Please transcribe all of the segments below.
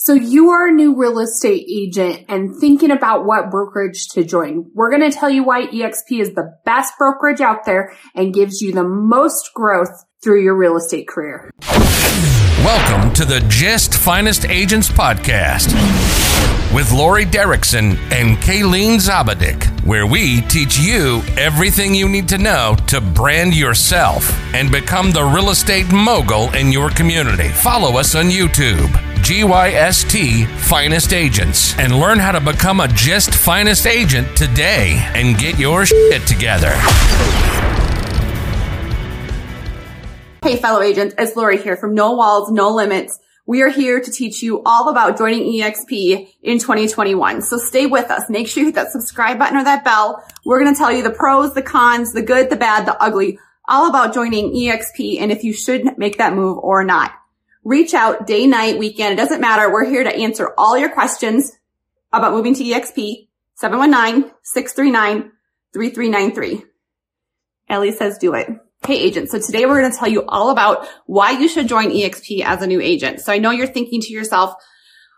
So you are a new real estate agent and thinking about what brokerage to join. We're going to tell you why EXP is the best brokerage out there and gives you the most growth through your real estate career. Welcome to the Just Finest Agents Podcast with Lori Derrickson and Kayleen Zabadik, where we teach you everything you need to know to brand yourself and become the real estate mogul in your community. Follow us on YouTube, GYST Finest Agents, and learn how to become a Gist Finest Agent today and get your shit together. Hey, fellow agents, it's Lori here from No Walls, No Limits. We are here to teach you all about joining EXP in 2021. So stay with us. Make sure you hit that subscribe button or that bell. We're going to tell you the pros, the cons, the good, the bad, the ugly, all about joining EXP and if you should make that move or not. Reach out day, night, weekend. It doesn't matter. We're here to answer all your questions about moving to EXP. 719-639-3393. Ellie says do it. Hey agent. So today we're going to tell you all about why you should join EXP as a new agent. So I know you're thinking to yourself,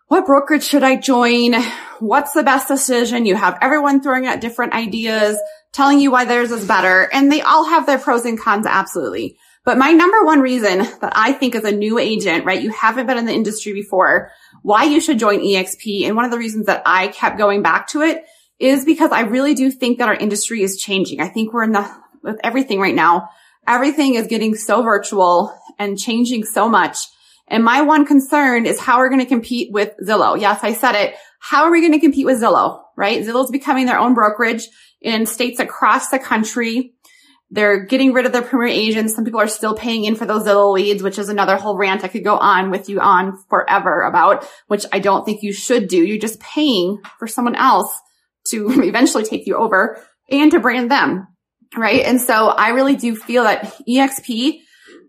what brokerage should I join? What's the best decision? You have everyone throwing out different ideas, telling you why theirs is better, and they all have their pros and cons. Absolutely. But my number one reason that I think as a new agent, right? You haven't been in the industry before, why you should join EXP. And one of the reasons that I kept going back to it is because I really do think that our industry is changing. I think we're in the, with everything right now everything is getting so virtual and changing so much. And my one concern is how we're going to compete with Zillow. Yes, I said it. How are we going to compete with Zillow, right? Zillow's becoming their own brokerage in states across the country. They're getting rid of their premier agents. Some people are still paying in for those Zillow leads, which is another whole rant I could go on with you on forever about, which I don't think you should do. You're just paying for someone else to eventually take you over and to brand them. Right. And so I really do feel that EXP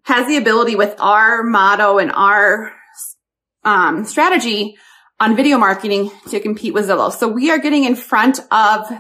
has the ability with our motto and our um, strategy on video marketing to compete with Zillow. So we are getting in front of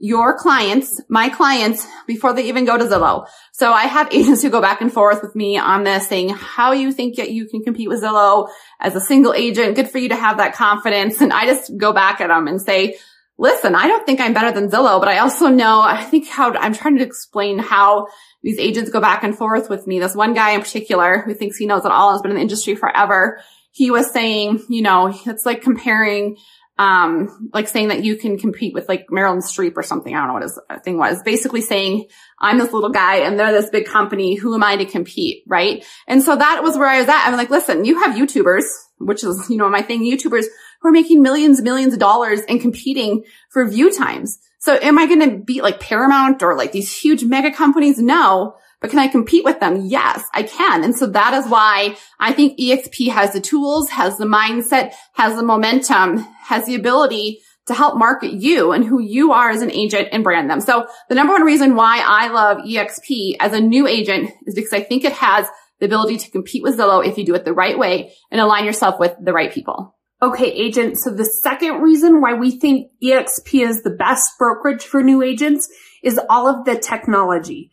your clients, my clients, before they even go to Zillow. So I have agents who go back and forth with me on this saying how you think that you can compete with Zillow as a single agent. Good for you to have that confidence. And I just go back at them and say, listen, I don't think I'm better than Zillow, but I also know, I think how I'm trying to explain how these agents go back and forth with me. This one guy in particular who thinks he knows it all has been in the industry forever. He was saying, you know, it's like comparing, um, like saying that you can compete with like Marilyn Streep or something. I don't know what his thing was. Basically saying, I'm this little guy and they're this big company. Who am I to compete? Right. And so that was where I was at. I'm like, listen, you have YouTubers, which is, you know, my thing, YouTubers who are making millions, millions of dollars and competing for view times. So am I going to beat like Paramount or like these huge mega companies? No. But can I compete with them? Yes, I can. And so that is why I think EXP has the tools, has the mindset, has the momentum, has the ability to help market you and who you are as an agent and brand them. So the number one reason why I love EXP as a new agent is because I think it has the ability to compete with Zillow if you do it the right way and align yourself with the right people. Okay, agent. So the second reason why we think EXP is the best brokerage for new agents is all of the technology.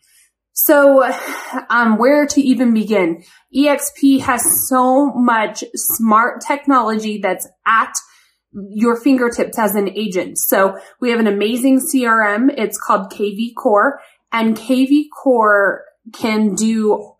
So, um, where to even begin? EXP has so much smart technology that's at your fingertips as an agent. So we have an amazing CRM. It's called KV Core and KV Core can do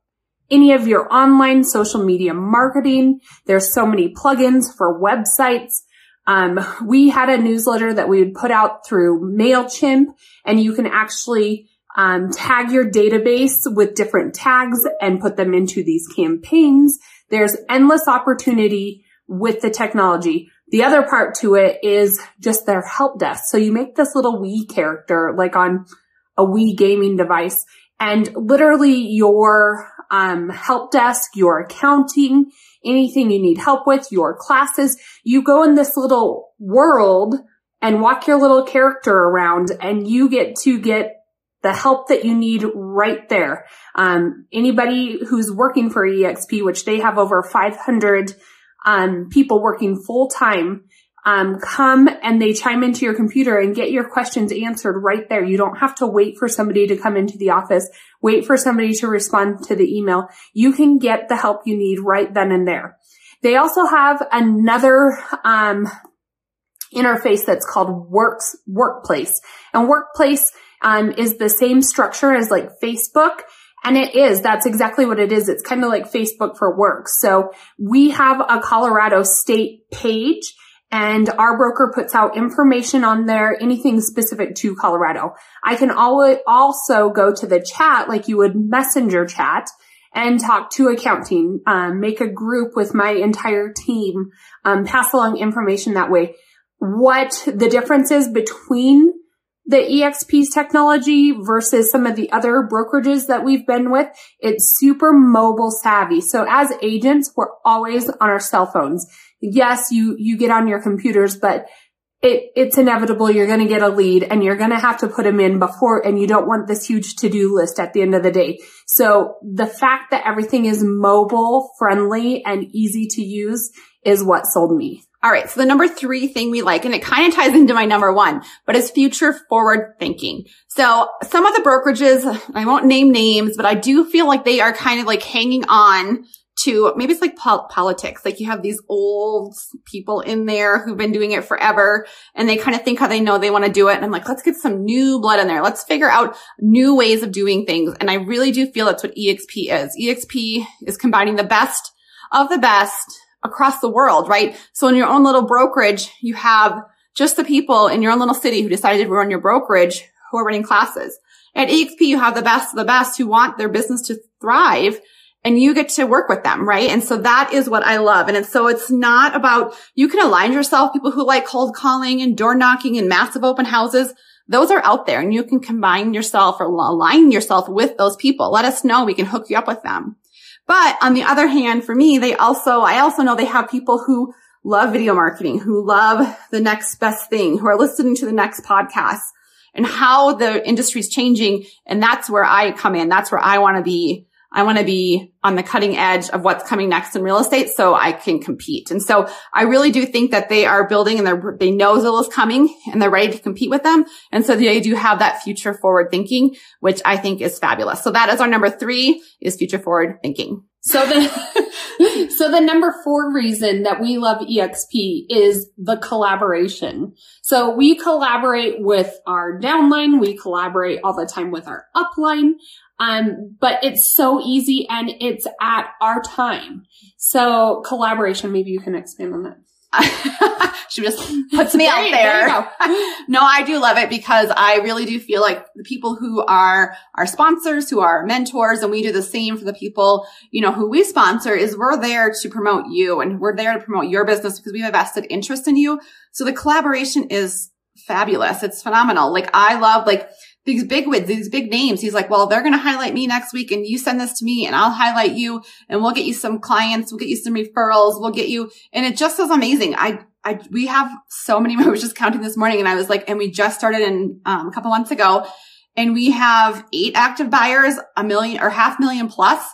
any of your online social media marketing. There's so many plugins for websites. Um, we had a newsletter that we would put out through MailChimp and you can actually um, tag your database with different tags and put them into these campaigns. There's endless opportunity with the technology. The other part to it is just their help desk. So you make this little Wii character like on a Wii gaming device and literally your um, help desk, your accounting, anything you need help with, your classes. You go in this little world and walk your little character around and you get to get the help that you need right there. Um, anybody who's working for EXP, which they have over 500 um, people working full time, um, come and they chime into your computer and get your questions answered right there. You don't have to wait for somebody to come into the office, wait for somebody to respond to the email. You can get the help you need right then and there. They also have another, um, interface that's called Works Workplace. And Workplace um, is the same structure as like Facebook. And it is. That's exactly what it is. It's kind of like Facebook for work. So we have a Colorado state page and our broker puts out information on there, anything specific to Colorado. I can also go to the chat like you would messenger chat and talk to accounting, um, make a group with my entire team, um, pass along information that way what the difference is between the EXP's technology versus some of the other brokerages that we've been with. It's super mobile savvy. So as agents, we're always on our cell phones. Yes, you, you get on your computers, but it, it's inevitable you're going to get a lead and you're going to have to put them in before and you don't want this huge to-do list at the end of the day. So the fact that everything is mobile friendly and easy to use is what sold me. All right. So the number three thing we like, and it kind of ties into my number one, but is future forward thinking. So some of the brokerages, I won't name names, but I do feel like they are kind of like hanging on to maybe it's like pol- politics. Like you have these old people in there who've been doing it forever and they kind of think how they know they want to do it. And I'm like, let's get some new blood in there. Let's figure out new ways of doing things. And I really do feel that's what EXP is. EXP is combining the best of the best across the world, right? So in your own little brokerage, you have just the people in your own little city who decided to run your brokerage who are running classes. At EXP, you have the best of the best who want their business to thrive and you get to work with them, right? And so that is what I love. And so it's not about, you can align yourself, people who like cold calling and door knocking and massive open houses. Those are out there and you can combine yourself or align yourself with those people. Let us know. We can hook you up with them. But on the other hand, for me, they also, I also know they have people who love video marketing, who love the next best thing, who are listening to the next podcast and how the industry is changing. And that's where I come in. That's where I want to be I want to be on the cutting edge of what's coming next in real estate so I can compete. And so I really do think that they are building and they're, they know Zillow's coming and they're ready to compete with them. And so they do have that future forward thinking, which I think is fabulous. So that is our number three is future forward thinking. So the, so the number four reason that we love EXP is the collaboration. So we collaborate with our downline. We collaborate all the time with our upline. Um, but it's so easy and it's at our time. So collaboration, maybe you can expand on that. she just puts me out there. there no, I do love it because I really do feel like the people who are our sponsors, who are our mentors, and we do the same for the people, you know, who we sponsor is we're there to promote you and we're there to promote your business because we have a vested interest in you. So the collaboration is fabulous. It's phenomenal. Like I love like these big wigs, these big names. He's like, well, they're going to highlight me next week and you send this to me and I'll highlight you and we'll get you some clients. We'll get you some referrals. We'll get you. And it just is amazing. I, I, we have so many, I was just counting this morning and I was like, and we just started in um, a couple months ago and we have eight active buyers, a million or half million plus,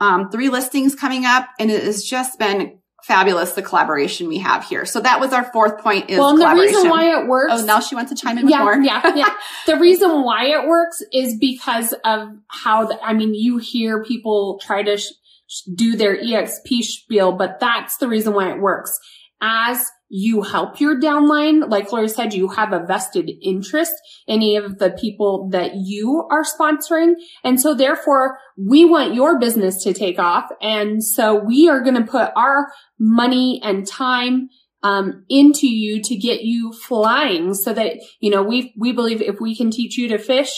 um, three listings coming up. And it has just been fabulous the collaboration we have here. So that was our fourth point is well, and the reason why it works. Oh, now she wants to chime in with yeah, more. yeah, yeah. The reason why it works is because of how the, I mean, you hear people try to sh- do their EXP spiel, but that's the reason why it works. As you help your downline. Like Lori said, you have a vested interest in any of the people that you are sponsoring. And so therefore we want your business to take off. And so we are going to put our money and time um, into you to get you flying so that, you know, we, we believe if we can teach you to fish,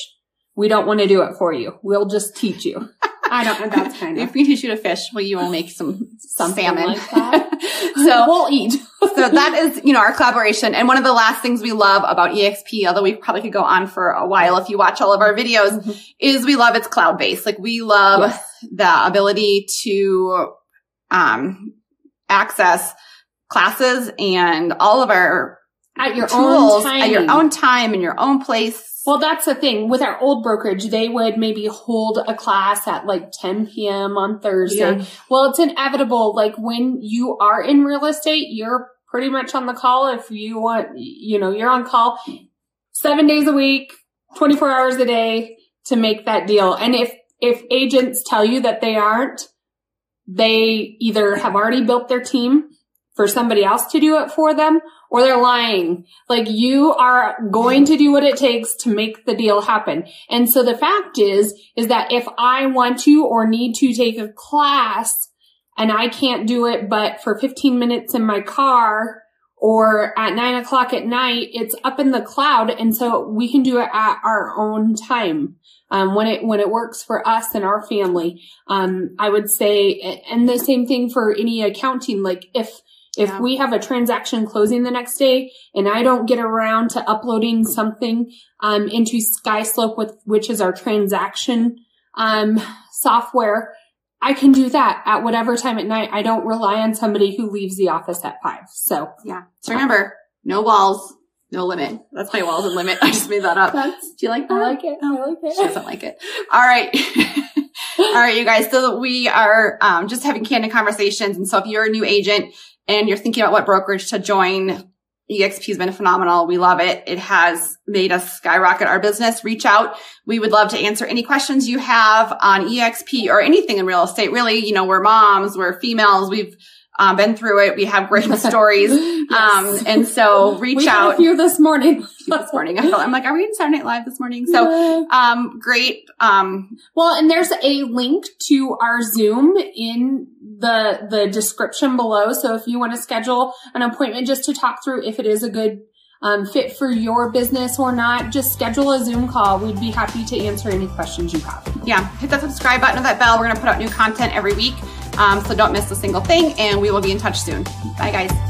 we don't want to do it for you. We'll just teach you. I don't know. That's kind of. if we teach you to fish, well, you will make some, some salmon. Like so we'll eat. so that is, you know, our collaboration. And one of the last things we love about EXP, although we probably could go on for a while if you watch all of our videos, mm-hmm. is we love it's cloud based. Like we love yes. the ability to, um, access classes and all of our at your tools own time. at your own time in your own place well, that's the thing. With our old brokerage, they would maybe hold a class at like 10 p.m. on Thursday. Yeah. Well, it's inevitable. Like when you are in real estate, you're pretty much on the call. If you want, you know, you're on call seven days a week, 24 hours a day to make that deal. And if, if agents tell you that they aren't, they either have already built their team for somebody else to do it for them or they're lying. Like you are going to do what it takes to make the deal happen. And so the fact is, is that if I want to or need to take a class and I can't do it, but for 15 minutes in my car or at nine o'clock at night, it's up in the cloud. And so we can do it at our own time. Um, when it, when it works for us and our family. Um, I would say, and the same thing for any accounting. Like if, if Yeah. we have a transaction closing the next day and I don't get around to uploading something, um, into SkySlope with, which is our transaction, um, software, I can do that at whatever time at night. I don't rely on somebody who leaves the office at five. So Yeah. So remember, no walls, no limit. That's my walls and limit. I just made that up. Do you like that? I like it. I like it. She doesn't like it. All right. All right, you guys. So we are um, just having candid conversations. And so if you're a new agent and you're thinking about what brokerage to join, EXP has been phenomenal. We love it. It has made us skyrocket our business. Reach out. We would love to answer any questions you have on EXP or anything in real estate. Really, you know, we're moms, we're females. We've um, been through it. We have great stories. Um, and so reach we out few this morning. this morning. I I'm like, are we in Saturday Night Live this morning? So, um, great. Um, Well, and there's a link to our Zoom in the the description below. So if you want to schedule an appointment just to talk through if it is a good um, fit for your business or not, just schedule a Zoom call. We'd be happy to answer any questions you have. yeah, hit that subscribe button or that bell. We're going to put out new content every week. Um, so don't miss a single thing and we will be in touch soon. Bye guys.